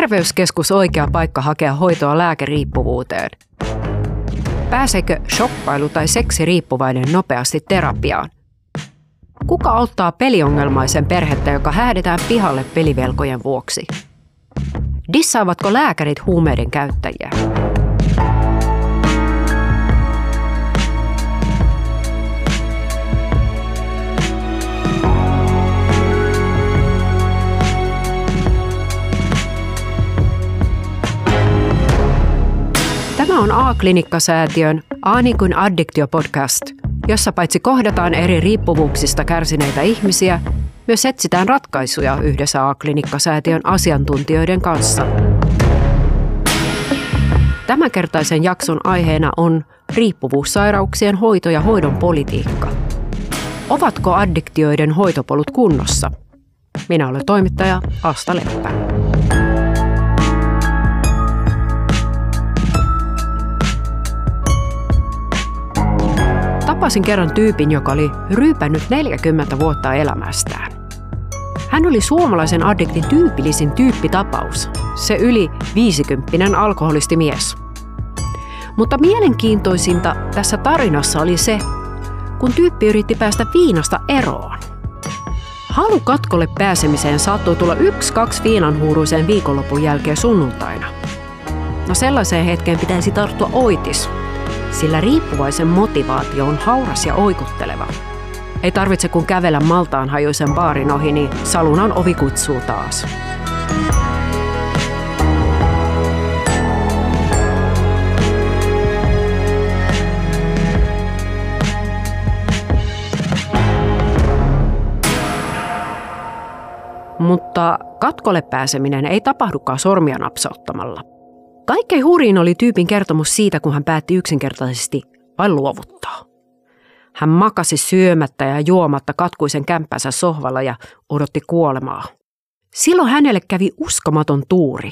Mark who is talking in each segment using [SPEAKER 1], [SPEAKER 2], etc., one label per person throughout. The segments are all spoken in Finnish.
[SPEAKER 1] terveyskeskus oikea paikka hakea hoitoa lääkeriippuvuuteen? Pääseekö shoppailu tai seksiriippuvainen nopeasti terapiaan? Kuka auttaa peliongelmaisen perhettä, joka häädetään pihalle pelivelkojen vuoksi? Dissaavatko lääkärit huumeiden käyttäjiä? On A-klinikkasäätiön A kuin addiktio-podcast, jossa paitsi kohdataan eri riippuvuuksista kärsineitä ihmisiä, myös etsitään ratkaisuja yhdessä A-klinikkasäätiön asiantuntijoiden kanssa. Tämänkertaisen jakson aiheena on riippuvuussairauksien hoito ja hoidon politiikka. Ovatko addiktioiden hoitopolut kunnossa? Minä olen toimittaja Asta Leppä. Tapasin kerran tyypin, joka oli ryypännyt 40 vuotta elämästään. Hän oli suomalaisen addiktin tyypillisin tyyppitapaus, se yli 50 alkoholistimies. Mutta mielenkiintoisinta tässä tarinassa oli se, kun tyyppi yritti päästä viinasta eroon. Halu katkolle pääsemiseen saattoi tulla yksi kaksi viinanhuuruiseen viikonlopun jälkeen sunnuntaina. No sellaiseen hetkeen pitäisi tarttua oitis – sillä riippuvaisen motivaatio on hauras ja oikutteleva. Ei tarvitse kun kävellä maltaan hajuisen baarin ohi, niin salunan ovi kutsuu taas. Mutta katkolle pääseminen ei tapahdukaan sormia napsauttamalla. Kaikkein hurjin oli tyypin kertomus siitä, kun hän päätti yksinkertaisesti vain luovuttaa. Hän makasi syömättä ja juomatta katkuisen kämppänsä sohvalla ja odotti kuolemaa. Silloin hänelle kävi uskomaton tuuri.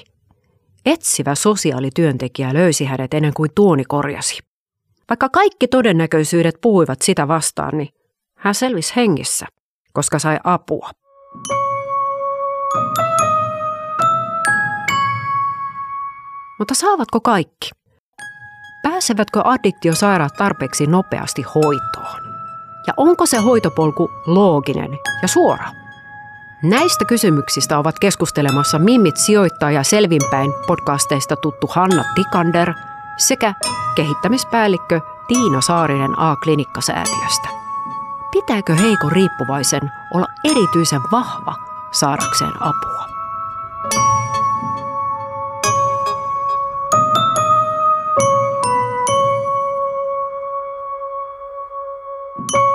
[SPEAKER 1] Etsivä sosiaalityöntekijä löysi hänet ennen kuin tuoni korjasi. Vaikka kaikki todennäköisyydet puhuivat sitä vastaan, niin hän selvisi hengissä, koska sai apua. Mutta saavatko kaikki? Pääsevätkö addiktiosairaat tarpeeksi nopeasti hoitoon? Ja onko se hoitopolku looginen ja suora? Näistä kysymyksistä ovat keskustelemassa Mimmit sijoittaa ja selvinpäin podcasteista tuttu Hanna Tikander sekä kehittämispäällikkö Tiina Saarinen A-klinikkasäätiöstä. Pitääkö heikon riippuvaisen olla erityisen vahva saadakseen apua?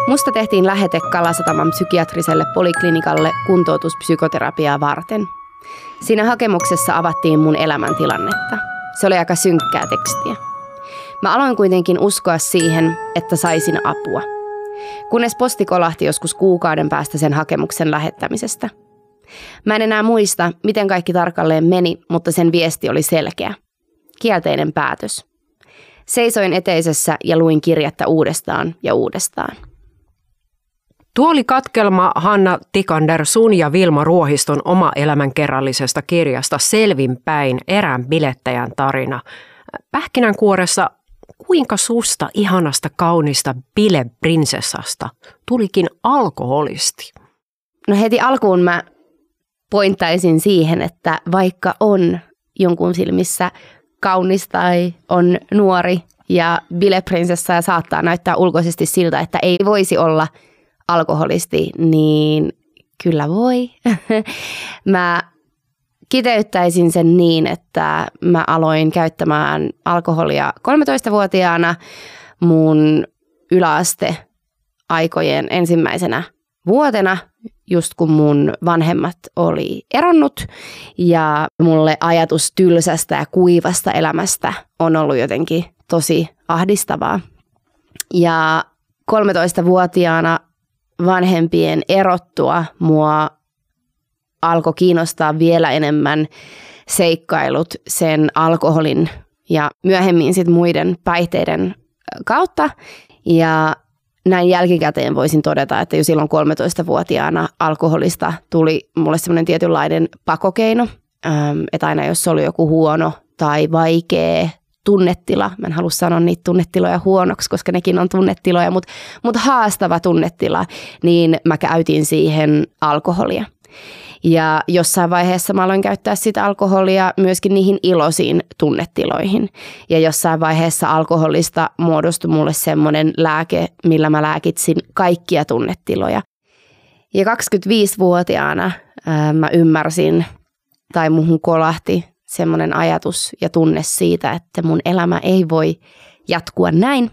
[SPEAKER 2] Musta tehtiin lähete Kalasataman psykiatriselle poliklinikalle kuntoutuspsykoterapiaa varten. Siinä hakemuksessa avattiin mun elämäntilannetta. Se oli aika synkkää tekstiä. Mä aloin kuitenkin uskoa siihen, että saisin apua. Kunnes posti kolahti joskus kuukauden päästä sen hakemuksen lähettämisestä. Mä en enää muista, miten kaikki tarkalleen meni, mutta sen viesti oli selkeä. Kielteinen päätös. Seisoin eteisessä ja luin kirjettä uudestaan ja uudestaan.
[SPEAKER 1] Tuo oli katkelma Hanna Tikander sun ja Vilma Ruohiston oma elämänkerrallisesta kirjasta Selvinpäin erään bilettäjän tarina. Pähkinänkuoressa kuinka susta ihanasta kaunista bileprinsessasta tulikin alkoholisti?
[SPEAKER 2] No heti alkuun mä pointtaisin siihen, että vaikka on jonkun silmissä kaunis tai on nuori ja bileprinsessa ja saattaa näyttää ulkoisesti siltä, että ei voisi olla – alkoholisti, niin kyllä voi. mä kiteyttäisin sen niin, että mä aloin käyttämään alkoholia 13-vuotiaana mun yläaste aikojen ensimmäisenä vuotena, just kun mun vanhemmat oli eronnut ja mulle ajatus tylsästä ja kuivasta elämästä on ollut jotenkin tosi ahdistavaa. Ja 13-vuotiaana vanhempien erottua mua alkoi kiinnostaa vielä enemmän seikkailut sen alkoholin ja myöhemmin sitten muiden päihteiden kautta. Ja näin jälkikäteen voisin todeta, että jo silloin 13-vuotiaana alkoholista tuli mulle semmoinen tietynlainen pakokeino. että aina jos oli joku huono tai vaikea tunnetila, mä en halua sanoa niitä tunnetiloja huonoksi, koska nekin on tunnetiloja, mutta, mutta haastava tunnetila, niin mä käytin siihen alkoholia. Ja jossain vaiheessa mä aloin käyttää sitä alkoholia myöskin niihin iloisiin tunnetiloihin. Ja jossain vaiheessa alkoholista muodostui mulle semmoinen lääke, millä mä lääkitsin kaikkia tunnetiloja. Ja 25-vuotiaana ää, mä ymmärsin, tai muhun kolahti semmoinen ajatus ja tunne siitä, että mun elämä ei voi jatkua näin.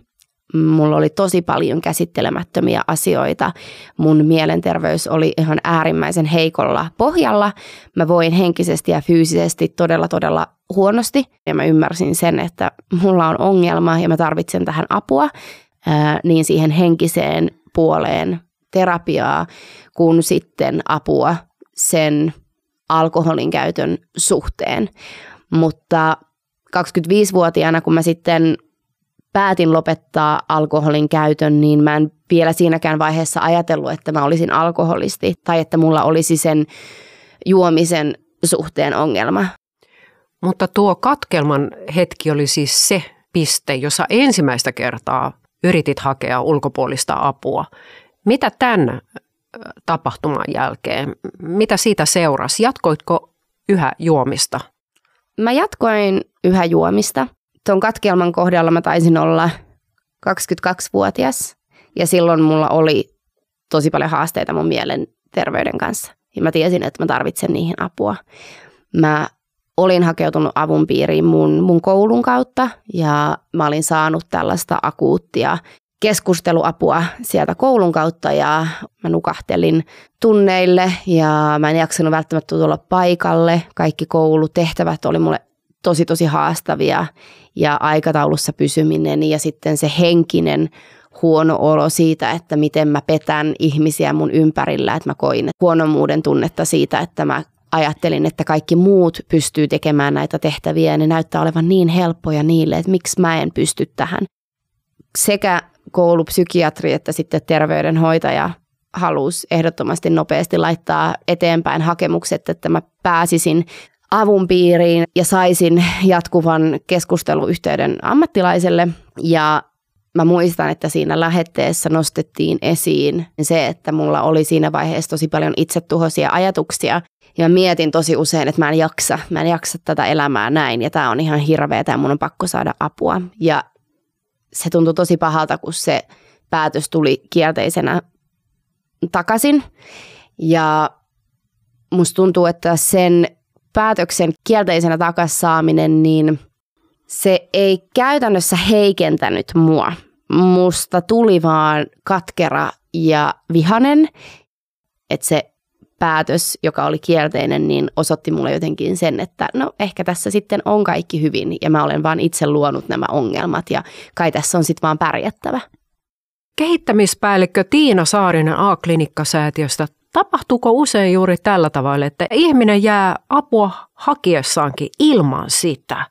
[SPEAKER 2] Mulla oli tosi paljon käsittelemättömiä asioita. Mun mielenterveys oli ihan äärimmäisen heikolla pohjalla. Mä voin henkisesti ja fyysisesti todella todella huonosti. Ja mä ymmärsin sen, että mulla on ongelma ja mä tarvitsen tähän apua. Ää, niin siihen henkiseen puoleen terapiaa, kuin sitten apua sen alkoholin käytön suhteen. Mutta 25-vuotiaana, kun mä sitten päätin lopettaa alkoholin käytön, niin mä en vielä siinäkään vaiheessa ajatellut, että mä olisin alkoholisti tai että mulla olisi sen juomisen suhteen ongelma.
[SPEAKER 1] Mutta tuo katkelman hetki oli siis se piste, jossa ensimmäistä kertaa yritit hakea ulkopuolista apua. Mitä tämän tapahtuman jälkeen, mitä siitä seurasi? Jatkoitko yhä juomista?
[SPEAKER 2] Mä jatkoin yhä juomista. Tuon katkelman kohdalla mä taisin olla 22-vuotias ja silloin mulla oli tosi paljon haasteita mun mielen terveyden kanssa. Ja mä tiesin, että mä tarvitsen niihin apua. Mä olin hakeutunut avun piiriin mun, mun koulun kautta ja mä olin saanut tällaista akuuttia keskusteluapua sieltä koulun kautta ja mä nukahtelin tunneille ja mä en jaksanut välttämättä tulla paikalle. Kaikki koulutehtävät oli mulle tosi tosi haastavia ja aikataulussa pysyminen ja sitten se henkinen huono olo siitä, että miten mä petän ihmisiä mun ympärillä, että mä koin huonomuuden tunnetta siitä, että mä ajattelin, että kaikki muut pystyy tekemään näitä tehtäviä ja ne näyttää olevan niin helppoja niille, että miksi mä en pysty tähän. Sekä koulupsykiatri että sitten terveydenhoitaja halusi ehdottomasti nopeasti laittaa eteenpäin hakemukset, että mä pääsisin avun piiriin ja saisin jatkuvan keskusteluyhteyden ammattilaiselle. Ja mä muistan, että siinä lähetteessä nostettiin esiin se, että mulla oli siinä vaiheessa tosi paljon itsetuhoisia ajatuksia. Ja mä mietin tosi usein, että mä en jaksa, mä en jaksa tätä elämää näin ja tämä on ihan hirveä ja mun on pakko saada apua. Ja se tuntui tosi pahalta, kun se päätös tuli kielteisenä takaisin. Ja musta tuntuu, että sen päätöksen kielteisenä takaisin saaminen, niin se ei käytännössä heikentänyt mua. Musta tuli vaan katkera ja vihanen, että se päätös, joka oli kielteinen, niin osoitti mulle jotenkin sen, että no ehkä tässä sitten on kaikki hyvin ja mä olen vaan itse luonut nämä ongelmat ja kai tässä on sitten vaan pärjättävä.
[SPEAKER 1] Kehittämispäällikkö Tiina Saarinen A-klinikkasäätiöstä, tapahtuuko usein juuri tällä tavalla, että ihminen jää apua hakiessaankin ilman sitä?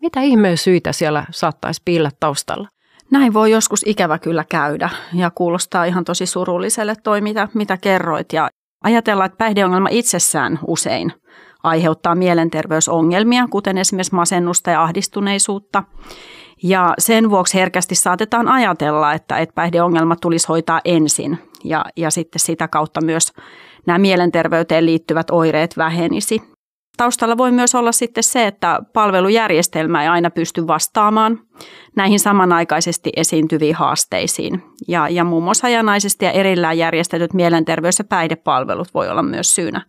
[SPEAKER 1] Mitä ihmeen syitä siellä saattaisi piillä taustalla?
[SPEAKER 3] Näin voi joskus ikävä kyllä käydä ja kuulostaa ihan tosi surulliselle toi, mitä, mitä kerroit. Ja Ajatellaan, että päihdeongelma itsessään usein aiheuttaa mielenterveysongelmia, kuten esimerkiksi masennusta ja ahdistuneisuutta. Ja sen vuoksi herkästi saatetaan ajatella, että, että päihdeongelma tulisi hoitaa ensin ja, ja sitten sitä kautta myös nämä mielenterveyteen liittyvät oireet vähenisi. Taustalla voi myös olla sitten se, että palvelujärjestelmä ei aina pysty vastaamaan näihin samanaikaisesti esiintyviin haasteisiin. Ja, ja muun muassa hajanaisesti ja erillään järjestetyt mielenterveys- ja päihdepalvelut voi olla myös syynä,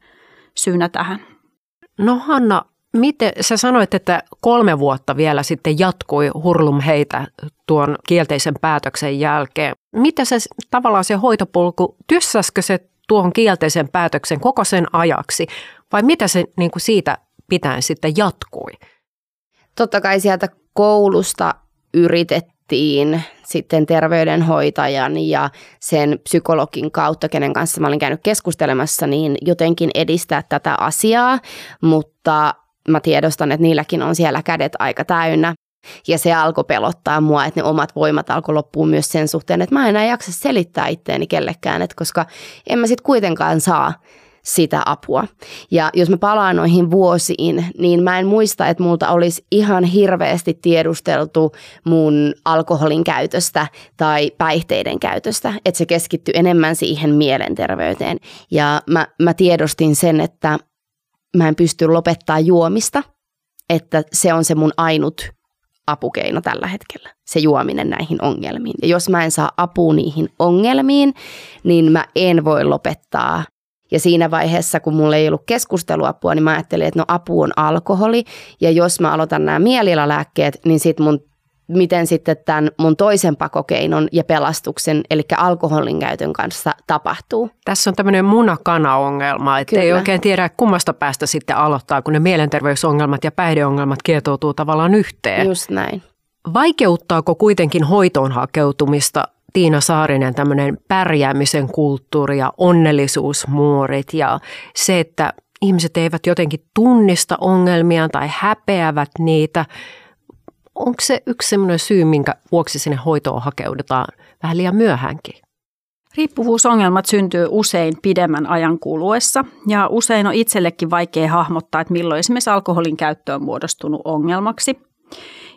[SPEAKER 3] syynä tähän.
[SPEAKER 1] No Hanna, miten, sä sanoit, että kolme vuotta vielä sitten jatkui hurlum heitä tuon kielteisen päätöksen jälkeen. Mitä se tavallaan se hoitopolku, tyssäskö se tuohon kielteisen päätöksen koko sen ajaksi vai mitä se niin kuin siitä pitäen sitten jatkui?
[SPEAKER 2] Totta kai sieltä koulusta yritettiin sitten terveydenhoitajan ja sen psykologin kautta, kenen kanssa mä olin käynyt keskustelemassa, niin jotenkin edistää tätä asiaa, mutta mä tiedostan, että niilläkin on siellä kädet aika täynnä. Ja se alkoi pelottaa mua, että ne omat voimat alkoi loppua myös sen suhteen, että mä en enää jaksa selittää itteeni kellekään, että koska en mä sitten kuitenkaan saa sitä apua. Ja jos mä palaan noihin vuosiin, niin mä en muista, että multa olisi ihan hirveästi tiedusteltu mun alkoholin käytöstä tai päihteiden käytöstä, että se keskittyy enemmän siihen mielenterveyteen. Ja mä, mä tiedostin sen, että mä en pysty lopettaa juomista, että se on se mun ainut apukeino tällä hetkellä, se juominen näihin ongelmiin. Ja jos mä en saa apua niihin ongelmiin, niin mä en voi lopettaa. Ja siinä vaiheessa, kun mulla ei ollut keskusteluapua, niin mä ajattelin, että no apu on alkoholi. Ja jos mä aloitan nämä mielialalääkkeet, niin sit mun miten sitten tämän mun toisen pakokeinon ja pelastuksen, eli alkoholin käytön kanssa tapahtuu.
[SPEAKER 1] Tässä on tämmöinen munakana-ongelma, että Kyllä. ei oikein tiedä kummasta päästä sitten aloittaa, kun ne mielenterveysongelmat ja päihdeongelmat kietoutuu tavallaan yhteen.
[SPEAKER 2] Just näin.
[SPEAKER 1] Vaikeuttaako kuitenkin hoitoon hakeutumista Tiina Saarinen tämmöinen pärjäämisen kulttuuri ja onnellisuusmuorit ja se, että ihmiset eivät jotenkin tunnista ongelmia tai häpeävät niitä – onko se yksi sellainen syy, minkä vuoksi sinne hoitoon hakeudutaan vähän liian myöhäänkin?
[SPEAKER 3] Riippuvuusongelmat syntyy usein pidemmän ajan kuluessa ja usein on itsellekin vaikea hahmottaa, että milloin esimerkiksi alkoholin käyttö on muodostunut ongelmaksi.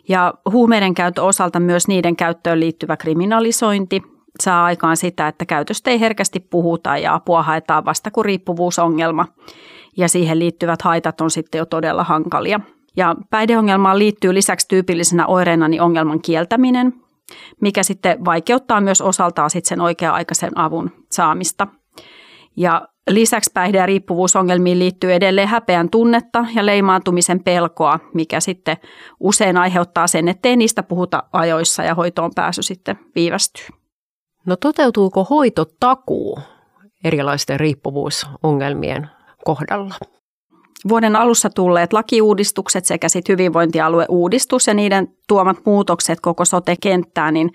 [SPEAKER 3] Ja huumeiden käyttö osalta myös niiden käyttöön liittyvä kriminalisointi saa aikaan sitä, että käytöstä ei herkästi puhuta ja apua haetaan vasta kun riippuvuusongelma ja siihen liittyvät haitat on sitten jo todella hankalia – ja päihdeongelmaan liittyy lisäksi tyypillisenä oireena niin ongelman kieltäminen, mikä sitten vaikeuttaa myös osaltaan sitten sen oikea-aikaisen avun saamista. Ja lisäksi päihde- ja riippuvuusongelmiin liittyy edelleen häpeän tunnetta ja leimaantumisen pelkoa, mikä sitten usein aiheuttaa sen, ettei niistä puhuta ajoissa ja hoitoon pääsy sitten viivästyy.
[SPEAKER 1] No toteutuuko hoitotakuu erilaisten riippuvuusongelmien kohdalla?
[SPEAKER 3] Vuoden alussa tulleet lakiuudistukset sekä sit hyvinvointialueuudistus ja niiden tuomat muutokset koko sote-kenttään, niin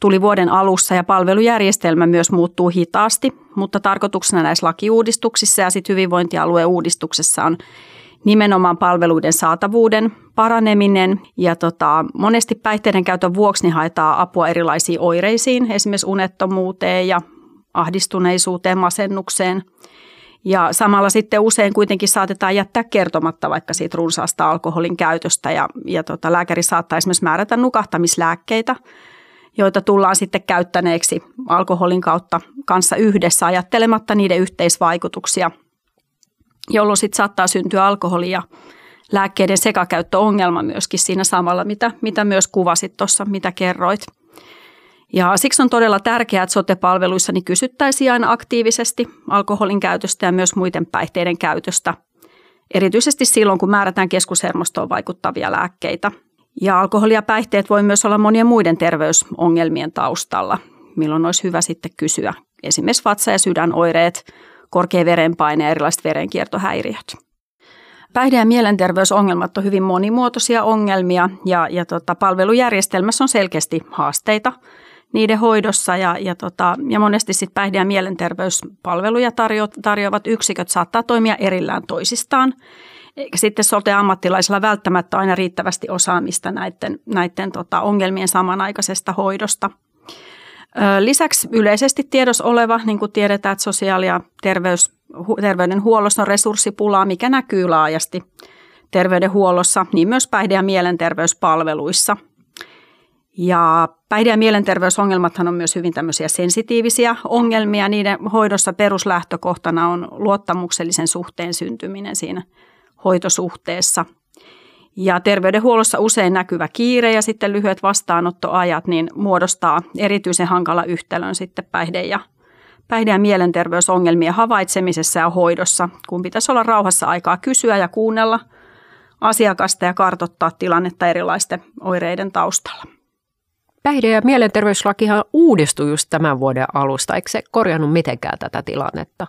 [SPEAKER 3] tuli vuoden alussa ja palvelujärjestelmä myös muuttuu hitaasti, mutta tarkoituksena näissä lakiuudistuksissa ja sitten hyvinvointialueuudistuksessa on nimenomaan palveluiden saatavuuden paraneminen ja tota, monesti päihteiden käytön vuoksi niin haetaan apua erilaisiin oireisiin, esimerkiksi unettomuuteen ja ahdistuneisuuteen, masennukseen – ja samalla sitten usein kuitenkin saatetaan jättää kertomatta vaikka siitä runsaasta alkoholin käytöstä ja, ja tota, lääkäri saattaa esimerkiksi määrätä nukahtamislääkkeitä, joita tullaan sitten käyttäneeksi alkoholin kautta kanssa yhdessä ajattelematta niiden yhteisvaikutuksia, jolloin sitten saattaa syntyä alkoholi ja lääkkeiden sekakäyttöongelma myöskin siinä samalla, mitä, mitä myös kuvasit tuossa, mitä kerroit – ja siksi on todella tärkeää, että sote-palveluissa niin kysyttäisiin aina aktiivisesti alkoholin käytöstä ja myös muiden päihteiden käytöstä, erityisesti silloin, kun määrätään keskushermostoon vaikuttavia lääkkeitä. Ja alkoholi ja päihteet voi myös olla monien muiden terveysongelmien taustalla, milloin olisi hyvä sitten kysyä esimerkiksi vatsa- ja sydänoireet, korkea verenpaine ja erilaiset verenkiertohäiriöt. Päihde- ja mielenterveysongelmat on hyvin monimuotoisia ongelmia ja, ja tota, palvelujärjestelmässä on selkeästi haasteita – niiden hoidossa ja, ja, tota, ja monesti sitten päihde- ja mielenterveyspalveluja tarjo, tarjoavat yksiköt saattaa toimia erillään toisistaan. Eikä sitten sote-ammattilaisilla välttämättä aina riittävästi osaamista näiden, näiden tota, ongelmien samanaikaisesta hoidosta. Lisäksi yleisesti tiedos oleva, niin kuin tiedetään, että sosiaali- ja terveys, terveydenhuollossa on resurssipulaa, mikä näkyy laajasti terveydenhuollossa, niin myös päihde- ja mielenterveyspalveluissa – ja päihde- ja mielenterveysongelmathan on myös hyvin tämmöisiä sensitiivisiä ongelmia. Niiden hoidossa peruslähtökohtana on luottamuksellisen suhteen syntyminen siinä hoitosuhteessa. Ja terveydenhuollossa usein näkyvä kiire ja sitten lyhyet vastaanottoajat niin muodostaa erityisen hankala yhtälön sitten päihde- ja, päihde- ja mielenterveysongelmien havaitsemisessa ja hoidossa, kun pitäisi olla rauhassa aikaa kysyä ja kuunnella asiakasta ja kartottaa tilannetta erilaisten oireiden taustalla.
[SPEAKER 1] Päihde- ja mielenterveyslakihan uudistui just tämän vuoden alusta. Eikö se korjannut mitenkään tätä tilannetta?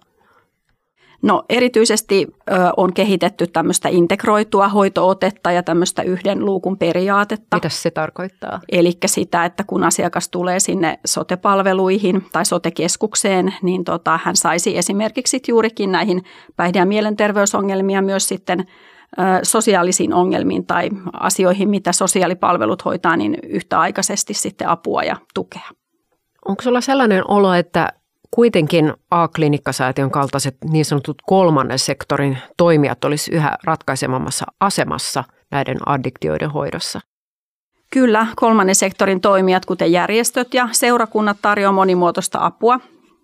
[SPEAKER 3] No erityisesti ö, on kehitetty tämmöistä integroitua hoitootetta ja tämmöistä yhden luukun periaatetta.
[SPEAKER 1] Mitä se tarkoittaa?
[SPEAKER 3] Eli sitä, että kun asiakas tulee sinne sotepalveluihin tai sotekeskukseen, niin tota, hän saisi esimerkiksi juurikin näihin päihde- ja mielenterveysongelmia myös sitten sosiaalisiin ongelmiin tai asioihin, mitä sosiaalipalvelut hoitaa, niin yhtäaikaisesti sitten apua ja tukea.
[SPEAKER 1] Onko sulla sellainen olo, että kuitenkin A-klinikkasäätiön kaltaiset niin sanotut kolmannen sektorin toimijat olisi yhä ratkaisemammassa asemassa näiden addiktioiden hoidossa.
[SPEAKER 3] Kyllä, kolmannen sektorin toimijat, kuten järjestöt ja seurakunnat, tarjoavat monimuotoista apua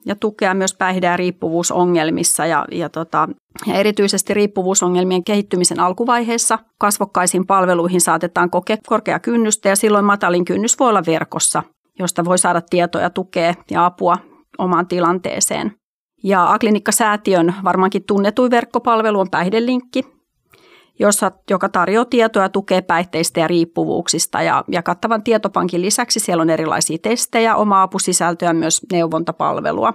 [SPEAKER 3] ja tukea myös päihde- ja riippuvuusongelmissa ja, ja, tota, ja erityisesti riippuvuusongelmien kehittymisen alkuvaiheessa kasvokkaisiin palveluihin saatetaan kokea korkea kynnystä ja silloin matalin kynnys voi olla verkossa, josta voi saada tietoja, tukea ja apua omaan tilanteeseen. Ja A-klinikka-säätiön varmaankin tunnetuin verkkopalvelu on päihdelinkki, jossa, joka tarjoaa tietoa ja tukee päihteistä ja riippuvuuksista. Ja, ja kattavan tietopankin lisäksi siellä on erilaisia testejä, oma apusisältöä ja myös neuvontapalvelua.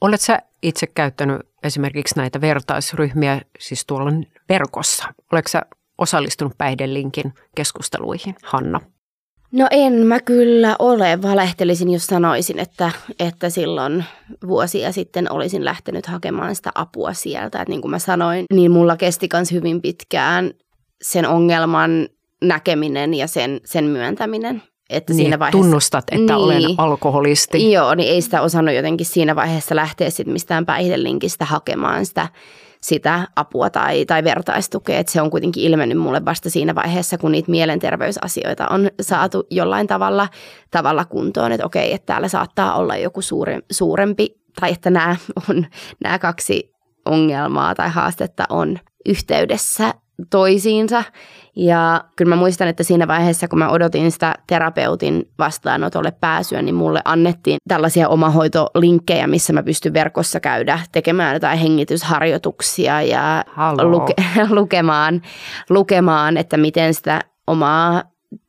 [SPEAKER 1] Oletko sä itse käyttänyt esimerkiksi näitä vertaisryhmiä siis tuolla verkossa? Oletko osallistunut päihdelinkin keskusteluihin, Hanna?
[SPEAKER 2] No en mä kyllä ole. Valehtelisin, jos sanoisin, että, että silloin vuosia sitten olisin lähtenyt hakemaan sitä apua sieltä. Että niin kuin mä sanoin, niin mulla kesti myös hyvin pitkään sen ongelman näkeminen ja sen, sen myöntäminen.
[SPEAKER 1] Että niin, siinä vaiheessa, tunnustat, että niin, olen alkoholisti.
[SPEAKER 2] Joo, niin ei sitä osannut jotenkin siinä vaiheessa lähteä sitten mistään päihdelinkistä hakemaan sitä sitä apua tai, tai vertaistukea. Että se on kuitenkin ilmennyt mulle vasta siinä vaiheessa, kun niitä mielenterveysasioita on saatu jollain tavalla, tavalla kuntoon. Että okei, että täällä saattaa olla joku suure, suurempi, tai että nämä, on, nämä kaksi ongelmaa tai haastetta on yhteydessä toisiinsa. Ja kyllä mä muistan, että siinä vaiheessa, kun mä odotin sitä terapeutin vastaanotolle pääsyä, niin mulle annettiin tällaisia omahoitolinkkejä, missä mä pystyn verkossa käydä tekemään jotain hengitysharjoituksia ja luke, lukemaan, lukemaan, että miten sitä omaa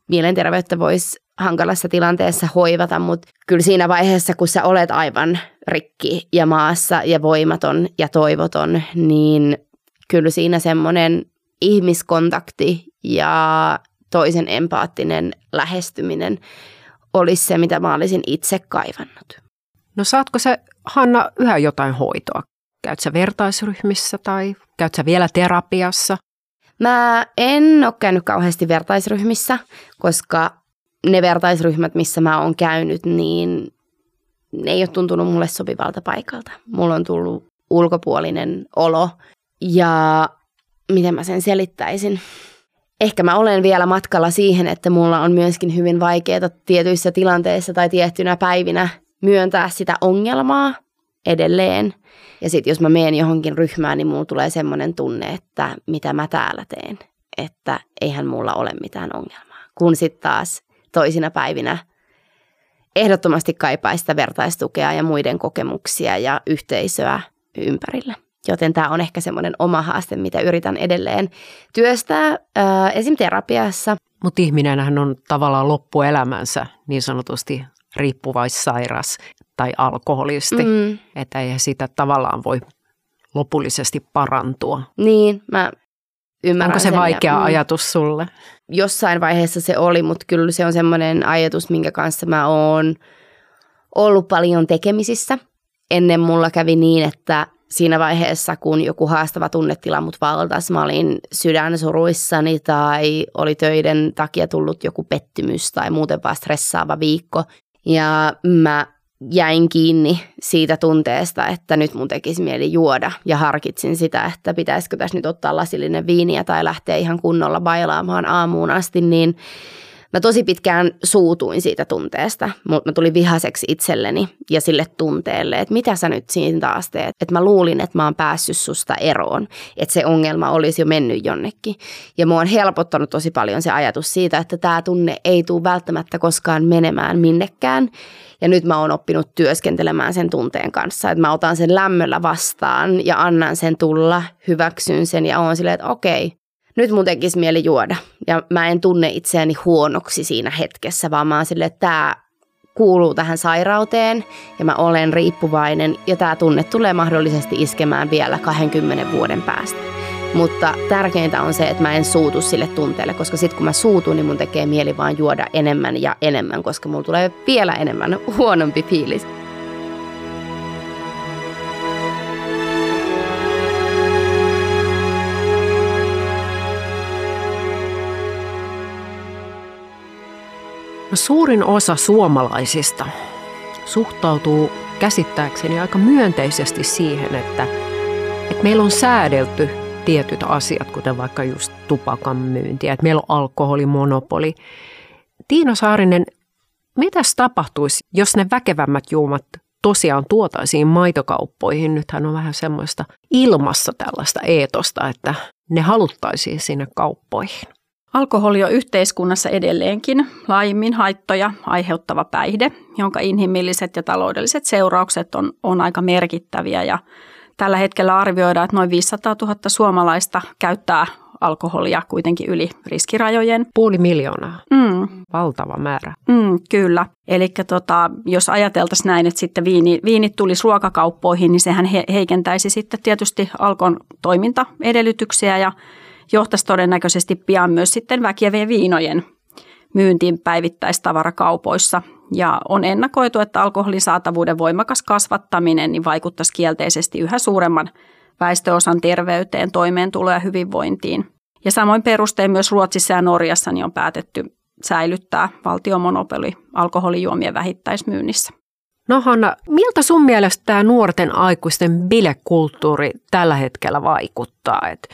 [SPEAKER 2] mielenterveyttä voisi hankalassa tilanteessa hoivata, mutta kyllä siinä vaiheessa, kun sä olet aivan rikki ja maassa ja voimaton ja toivoton, niin kyllä siinä semmoinen ihmiskontakti ja toisen empaattinen lähestyminen olisi se, mitä mä olisin itse kaivannut.
[SPEAKER 1] No saatko sä, Hanna, yhä jotain hoitoa? Käyt sä vertaisryhmissä tai käyt sä vielä terapiassa?
[SPEAKER 2] Mä en ole käynyt kauheasti vertaisryhmissä, koska ne vertaisryhmät, missä mä oon käynyt, niin ne ei ole tuntunut mulle sopivalta paikalta. Mulla on tullut ulkopuolinen olo ja miten mä sen selittäisin. Ehkä mä olen vielä matkalla siihen, että mulla on myöskin hyvin vaikeaa tietyissä tilanteissa tai tiettynä päivinä myöntää sitä ongelmaa edelleen. Ja sitten jos mä menen johonkin ryhmään, niin mulla tulee semmoinen tunne, että mitä mä täällä teen. Että eihän mulla ole mitään ongelmaa. Kun sitten taas toisina päivinä ehdottomasti kaipaa sitä vertaistukea ja muiden kokemuksia ja yhteisöä ympärillä. Joten tämä on ehkä semmoinen oma haaste, mitä yritän edelleen työstää äh, esim. terapiassa.
[SPEAKER 1] Mutta ihminenhän on tavallaan loppuelämänsä niin sanotusti riippuvaissairas tai alkoholisti, mm. että ei sitä tavallaan voi lopullisesti parantua.
[SPEAKER 2] Niin, mä ymmärrän
[SPEAKER 1] Onko se sen vaikea ja, mm, ajatus sulle?
[SPEAKER 2] Jossain vaiheessa se oli, mutta kyllä se on semmoinen ajatus, minkä kanssa mä oon ollut paljon tekemisissä. Ennen mulla kävi niin, että siinä vaiheessa, kun joku haastava tunnetila mut valtasi, mä olin sydänsuruissani tai oli töiden takia tullut joku pettymys tai muuten vaan stressaava viikko. Ja mä jäin kiinni siitä tunteesta, että nyt mun tekisi mieli juoda ja harkitsin sitä, että pitäisikö tässä nyt ottaa lasillinen viiniä tai lähteä ihan kunnolla bailaamaan aamuun asti, niin Mä tosi pitkään suutuin siitä tunteesta, mutta mä tulin vihaseksi itselleni ja sille tunteelle, että mitä sä nyt siinä taas teet. Että mä luulin, että mä oon päässyt susta eroon, että se ongelma olisi jo mennyt jonnekin. Ja mua on helpottanut tosi paljon se ajatus siitä, että tämä tunne ei tule välttämättä koskaan menemään minnekään. Ja nyt mä oon oppinut työskentelemään sen tunteen kanssa, että mä otan sen lämmöllä vastaan ja annan sen tulla, hyväksyn sen ja oon silleen, että okei, nyt mun tekisi mieli juoda. Ja mä en tunne itseäni huonoksi siinä hetkessä, vaan mä oon silleen, että tämä kuuluu tähän sairauteen ja mä olen riippuvainen ja tämä tunne tulee mahdollisesti iskemään vielä 20 vuoden päästä. Mutta tärkeintä on se, että mä en suutu sille tunteelle, koska sitten kun mä suutun, niin mun tekee mieli vaan juoda enemmän ja enemmän, koska mulla tulee vielä enemmän huonompi fiilis.
[SPEAKER 1] Suurin osa suomalaisista suhtautuu käsittääkseni aika myönteisesti siihen, että, että meillä on säädelty tietyt asiat, kuten vaikka just tupakan myyntiä, että meillä on alkoholimonopoli. Tiina Saarinen, mitäs tapahtuisi, jos ne väkevämmät juomat tosiaan tuotaisiin maitokauppoihin? Nythän on vähän semmoista ilmassa tällaista eetosta, että ne haluttaisiin sinne kauppoihin.
[SPEAKER 3] Alkoholi on yhteiskunnassa edelleenkin laajimmin haittoja aiheuttava päihde, jonka inhimilliset ja taloudelliset seuraukset on, on aika merkittäviä. Ja tällä hetkellä arvioidaan, että noin 500 000 suomalaista käyttää alkoholia kuitenkin yli riskirajojen.
[SPEAKER 1] Puoli miljoonaa. Mm. Valtava määrä.
[SPEAKER 3] Mm, kyllä. Eli tota, jos ajateltaisiin näin, että sitten viini, viinit tulisi ruokakauppoihin, niin sehän he, heikentäisi sitten tietysti alkon toimintaedellytyksiä ja johtaisi todennäköisesti pian myös sitten väkevien viinojen myyntiin päivittäistavarakaupoissa. Ja on ennakoitu, että alkoholin saatavuuden voimakas kasvattaminen niin vaikuttaisi kielteisesti yhä suuremman väestöosan terveyteen, toimeentuloon ja hyvinvointiin. Ja samoin perustein myös Ruotsissa ja Norjassa niin on päätetty säilyttää valtiomonopoli alkoholijuomien vähittäismyynnissä.
[SPEAKER 1] No Hanna, miltä sun mielestä tämä nuorten aikuisten bilekulttuuri tällä hetkellä vaikuttaa? Et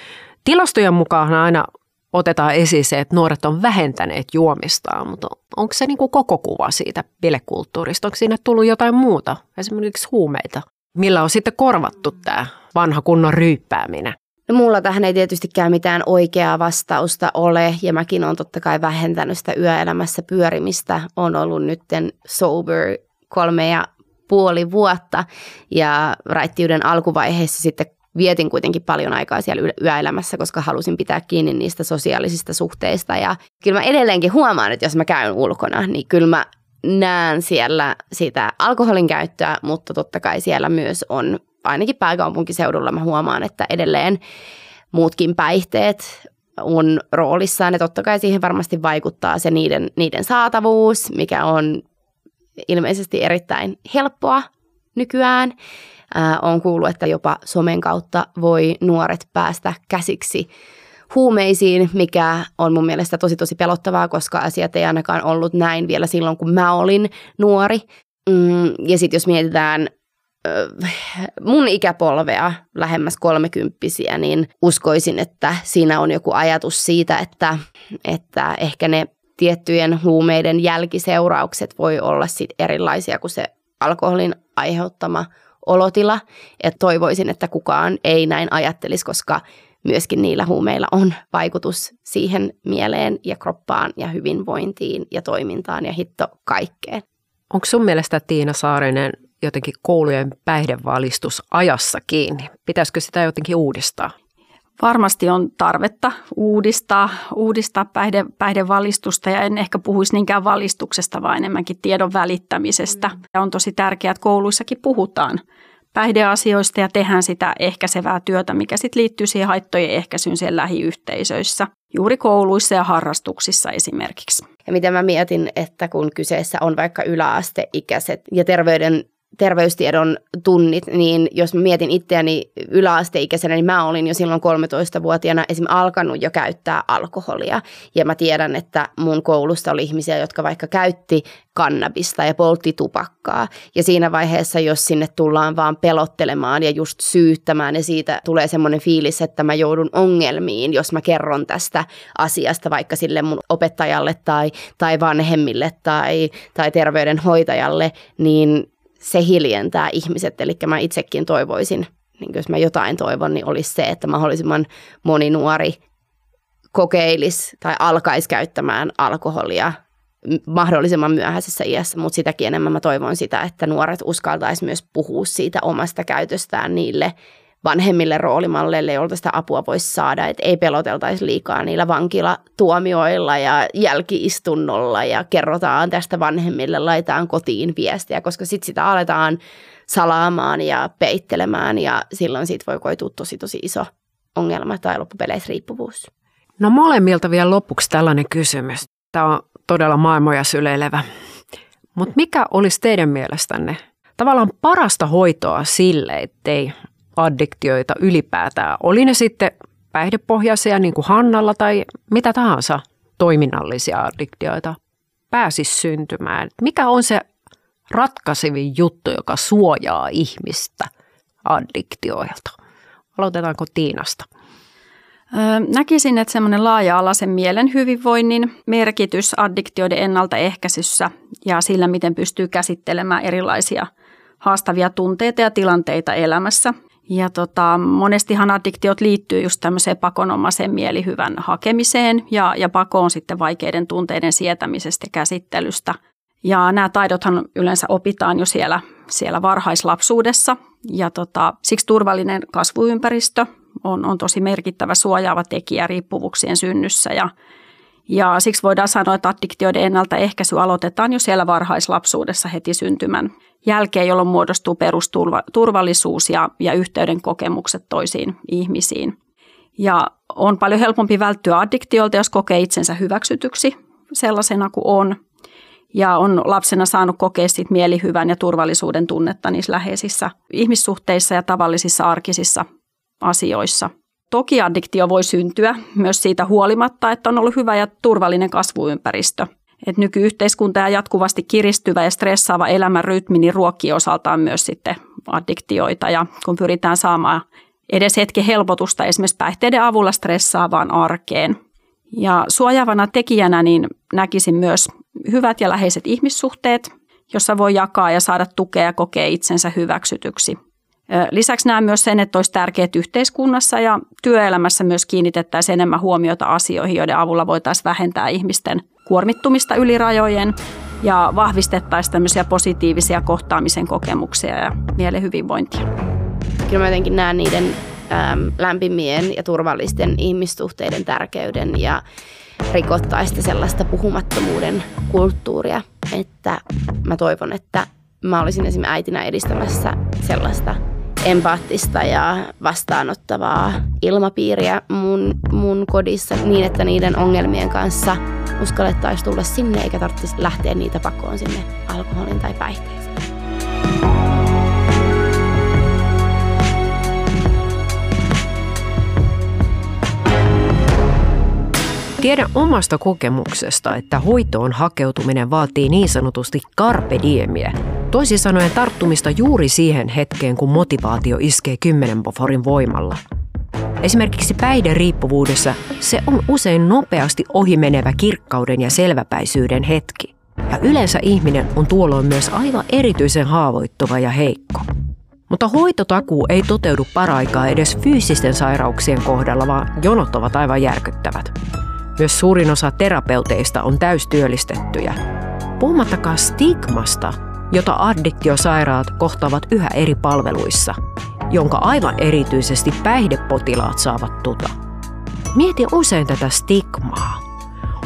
[SPEAKER 1] tilastojen mukaan aina otetaan esiin se, että nuoret on vähentäneet juomistaan, mutta onko se niin kuin koko kuva siitä bilekulttuurista? Onko siinä tullut jotain muuta, esimerkiksi huumeita, millä on sitten korvattu tämä vanha kunnon ryyppääminen?
[SPEAKER 2] No mulla tähän ei tietystikään mitään oikeaa vastausta ole ja mäkin olen totta kai vähentänyt sitä yöelämässä pyörimistä. On ollut nytten sober kolme ja puoli vuotta ja raittiuden alkuvaiheessa sitten vietin kuitenkin paljon aikaa siellä yöelämässä, koska halusin pitää kiinni niistä sosiaalisista suhteista. Ja kyllä mä edelleenkin huomaan, että jos mä käyn ulkona, niin kyllä mä näen siellä sitä alkoholin käyttöä, mutta totta kai siellä myös on, ainakin pääkaupunkiseudulla mä huomaan, että edelleen muutkin päihteet on roolissaan ja totta kai siihen varmasti vaikuttaa se niiden, niiden saatavuus, mikä on ilmeisesti erittäin helppoa nykyään. On kuullut, että jopa somen kautta voi nuoret päästä käsiksi huumeisiin, mikä on mun mielestä tosi tosi pelottavaa, koska asiat ei ainakaan ollut näin vielä silloin, kun mä olin nuori. Mm, ja sitten jos mietitään mun ikäpolvea lähemmäs kolmekymppisiä, niin uskoisin, että siinä on joku ajatus siitä, että, että ehkä ne tiettyjen huumeiden jälkiseuraukset voi olla sit erilaisia kuin se alkoholin aiheuttama olotila. Et toivoisin, että kukaan ei näin ajattelisi, koska myöskin niillä huumeilla on vaikutus siihen mieleen ja kroppaan ja hyvinvointiin ja toimintaan ja hitto kaikkeen.
[SPEAKER 1] Onko sun mielestä Tiina Saarinen jotenkin koulujen päihdevalistus ajassa kiinni? Pitäisikö sitä jotenkin uudistaa?
[SPEAKER 3] Varmasti on tarvetta uudistaa, uudistaa päihde, päihdevalistusta ja en ehkä puhuisi niinkään valistuksesta, vaan enemmänkin tiedon välittämisestä. Mm. Ja on tosi tärkeää, että kouluissakin puhutaan päihdeasioista ja tehdään sitä ehkäisevää työtä, mikä sitten liittyy siihen haittojen ehkäisyyn siellä lähiyhteisöissä, juuri kouluissa ja harrastuksissa esimerkiksi.
[SPEAKER 2] Ja mitä mä mietin, että kun kyseessä on vaikka yläasteikäiset ja terveyden terveystiedon tunnit, niin jos mä mietin itseäni yläasteikäisenä, niin mä olin jo silloin 13-vuotiaana esim. alkanut jo käyttää alkoholia. Ja mä tiedän, että mun koulusta oli ihmisiä, jotka vaikka käytti kannabista ja poltti tupakkaa. Ja siinä vaiheessa, jos sinne tullaan vaan pelottelemaan ja just syyttämään, ja siitä tulee semmoinen fiilis, että mä joudun ongelmiin, jos mä kerron tästä asiasta vaikka sille mun opettajalle tai, tai vanhemmille tai, tai terveydenhoitajalle, niin se hiljentää ihmiset. Eli mä itsekin toivoisin, niin jos mä jotain toivon, niin olisi se, että mahdollisimman moni nuori kokeilisi tai alkaisi käyttämään alkoholia mahdollisimman myöhäisessä iässä, mutta sitäkin enemmän mä toivon sitä, että nuoret uskaltaisi myös puhua siitä omasta käytöstään niille vanhemmille roolimalleille, joilta sitä apua voisi saada, että ei peloteltaisi liikaa niillä vankilatuomioilla ja jälkiistunnolla ja kerrotaan tästä vanhemmille, laitetaan kotiin viestiä, koska sitten sitä aletaan salaamaan ja peittelemään ja silloin siitä voi koitua tosi tosi iso ongelma tai loppupeleissä riippuvuus.
[SPEAKER 1] No molemmilta vielä lopuksi tällainen kysymys. Tämä on todella maailmoja syleilevä. Mutta mikä olisi teidän mielestänne tavallaan parasta hoitoa sille, ettei addiktioita ylipäätään. Oli ne sitten päihdepohjaisia niin kuin Hannalla tai mitä tahansa toiminnallisia addiktioita pääsisi syntymään. Mikä on se ratkaisevin juttu, joka suojaa ihmistä addiktioilta? Aloitetaanko Tiinasta?
[SPEAKER 3] Näkisin, että semmoinen laaja-alaisen mielen hyvinvoinnin merkitys addiktioiden ennaltaehkäisyssä ja sillä, miten pystyy käsittelemään erilaisia haastavia tunteita ja tilanteita elämässä. Ja tota, monestihan addiktiot liittyy just tämmöiseen pakonomaiseen mielihyvän hakemiseen ja, ja pakoon sitten vaikeiden tunteiden sietämisestä ja käsittelystä. Ja nämä taidothan yleensä opitaan jo siellä, siellä varhaislapsuudessa ja tota, siksi turvallinen kasvuympäristö on, on tosi merkittävä suojaava tekijä riippuvuuksien synnyssä ja ja siksi voidaan sanoa, että addiktioiden ennaltaehkäisy aloitetaan jo siellä varhaislapsuudessa heti syntymän jälkeen, jolloin muodostuu perusturvallisuus ja, ja yhteyden kokemukset toisiin ihmisiin. Ja on paljon helpompi välttyä addiktiolta, jos kokee itsensä hyväksytyksi sellaisena kuin on. Ja on lapsena saanut kokea sit mielihyvän ja turvallisuuden tunnetta niissä läheisissä ihmissuhteissa ja tavallisissa arkisissa asioissa. Toki addiktio voi syntyä myös siitä huolimatta, että on ollut hyvä ja turvallinen kasvuympäristö. Et nykyyhteiskunta ja jatkuvasti kiristyvä ja stressaava elämän rytmi niin ruokkii osaltaan myös sitten addiktioita. Ja kun pyritään saamaan edes hetken helpotusta esimerkiksi päihteiden avulla stressaavaan arkeen. Ja suojaavana tekijänä niin näkisin myös hyvät ja läheiset ihmissuhteet, jossa voi jakaa ja saada tukea ja kokea itsensä hyväksytyksi. Lisäksi näen myös sen, että olisi tärkeää, että yhteiskunnassa ja työelämässä myös kiinnitettäisiin enemmän huomiota asioihin, joiden avulla voitaisiin vähentää ihmisten kuormittumista yli rajojen ja vahvistettaisiin tämmöisiä positiivisia kohtaamisen kokemuksia ja mielen hyvinvointia.
[SPEAKER 2] Kyllä mä jotenkin näen niiden äm, lämpimien ja turvallisten ihmissuhteiden tärkeyden ja rikottaista sellaista puhumattomuuden kulttuuria, että mä toivon, että mä olisin esimerkiksi äitinä edistämässä sellaista empaattista ja vastaanottavaa ilmapiiriä mun, mun kodissa niin, että niiden ongelmien kanssa uskallettaisiin tulla sinne eikä tarvitsisi lähteä niitä pakoon sinne alkoholin tai päihteeseen.
[SPEAKER 1] Tiedän omasta kokemuksesta, että hoitoon hakeutuminen vaatii niin sanotusti carpe diemiä, toisin sanoen tarttumista juuri siihen hetkeen, kun motivaatio iskee kymmenen poforin voimalla. Esimerkiksi päihderiippuvuudessa se on usein nopeasti ohimenevä kirkkauden ja selväpäisyyden hetki. Ja yleensä ihminen on tuolloin myös aivan erityisen haavoittuva ja heikko. Mutta hoitotakuu ei toteudu paraikaa edes fyysisten sairauksien kohdalla, vaan jonot ovat aivan järkyttävät. Myös suurin osa terapeuteista on täystyöllistettyjä. Puhumattakaan stigmasta, jota addiktiosairaat kohtaavat yhä eri palveluissa, jonka aivan erityisesti päihdepotilaat saavat tuta. Mietin usein tätä stigmaa.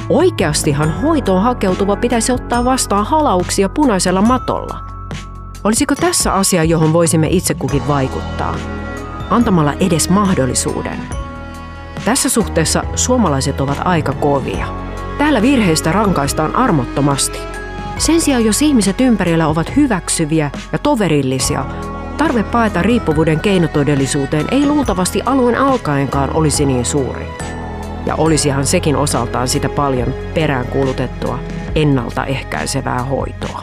[SPEAKER 1] Oikeastihan hoitoon hakeutuva pitäisi ottaa vastaan halauksia punaisella matolla. Olisiko tässä asia, johon voisimme itse kukin vaikuttaa? Antamalla edes mahdollisuuden – tässä suhteessa suomalaiset ovat aika kovia. Täällä virheistä rankaistaan armottomasti. Sen sijaan, jos ihmiset ympärillä ovat hyväksyviä ja toverillisia, tarve paeta riippuvuuden keinotodellisuuteen ei luultavasti alun alkaenkaan olisi niin suuri. Ja olisihan sekin osaltaan sitä paljon peräänkuulutettua ennaltaehkäisevää hoitoa.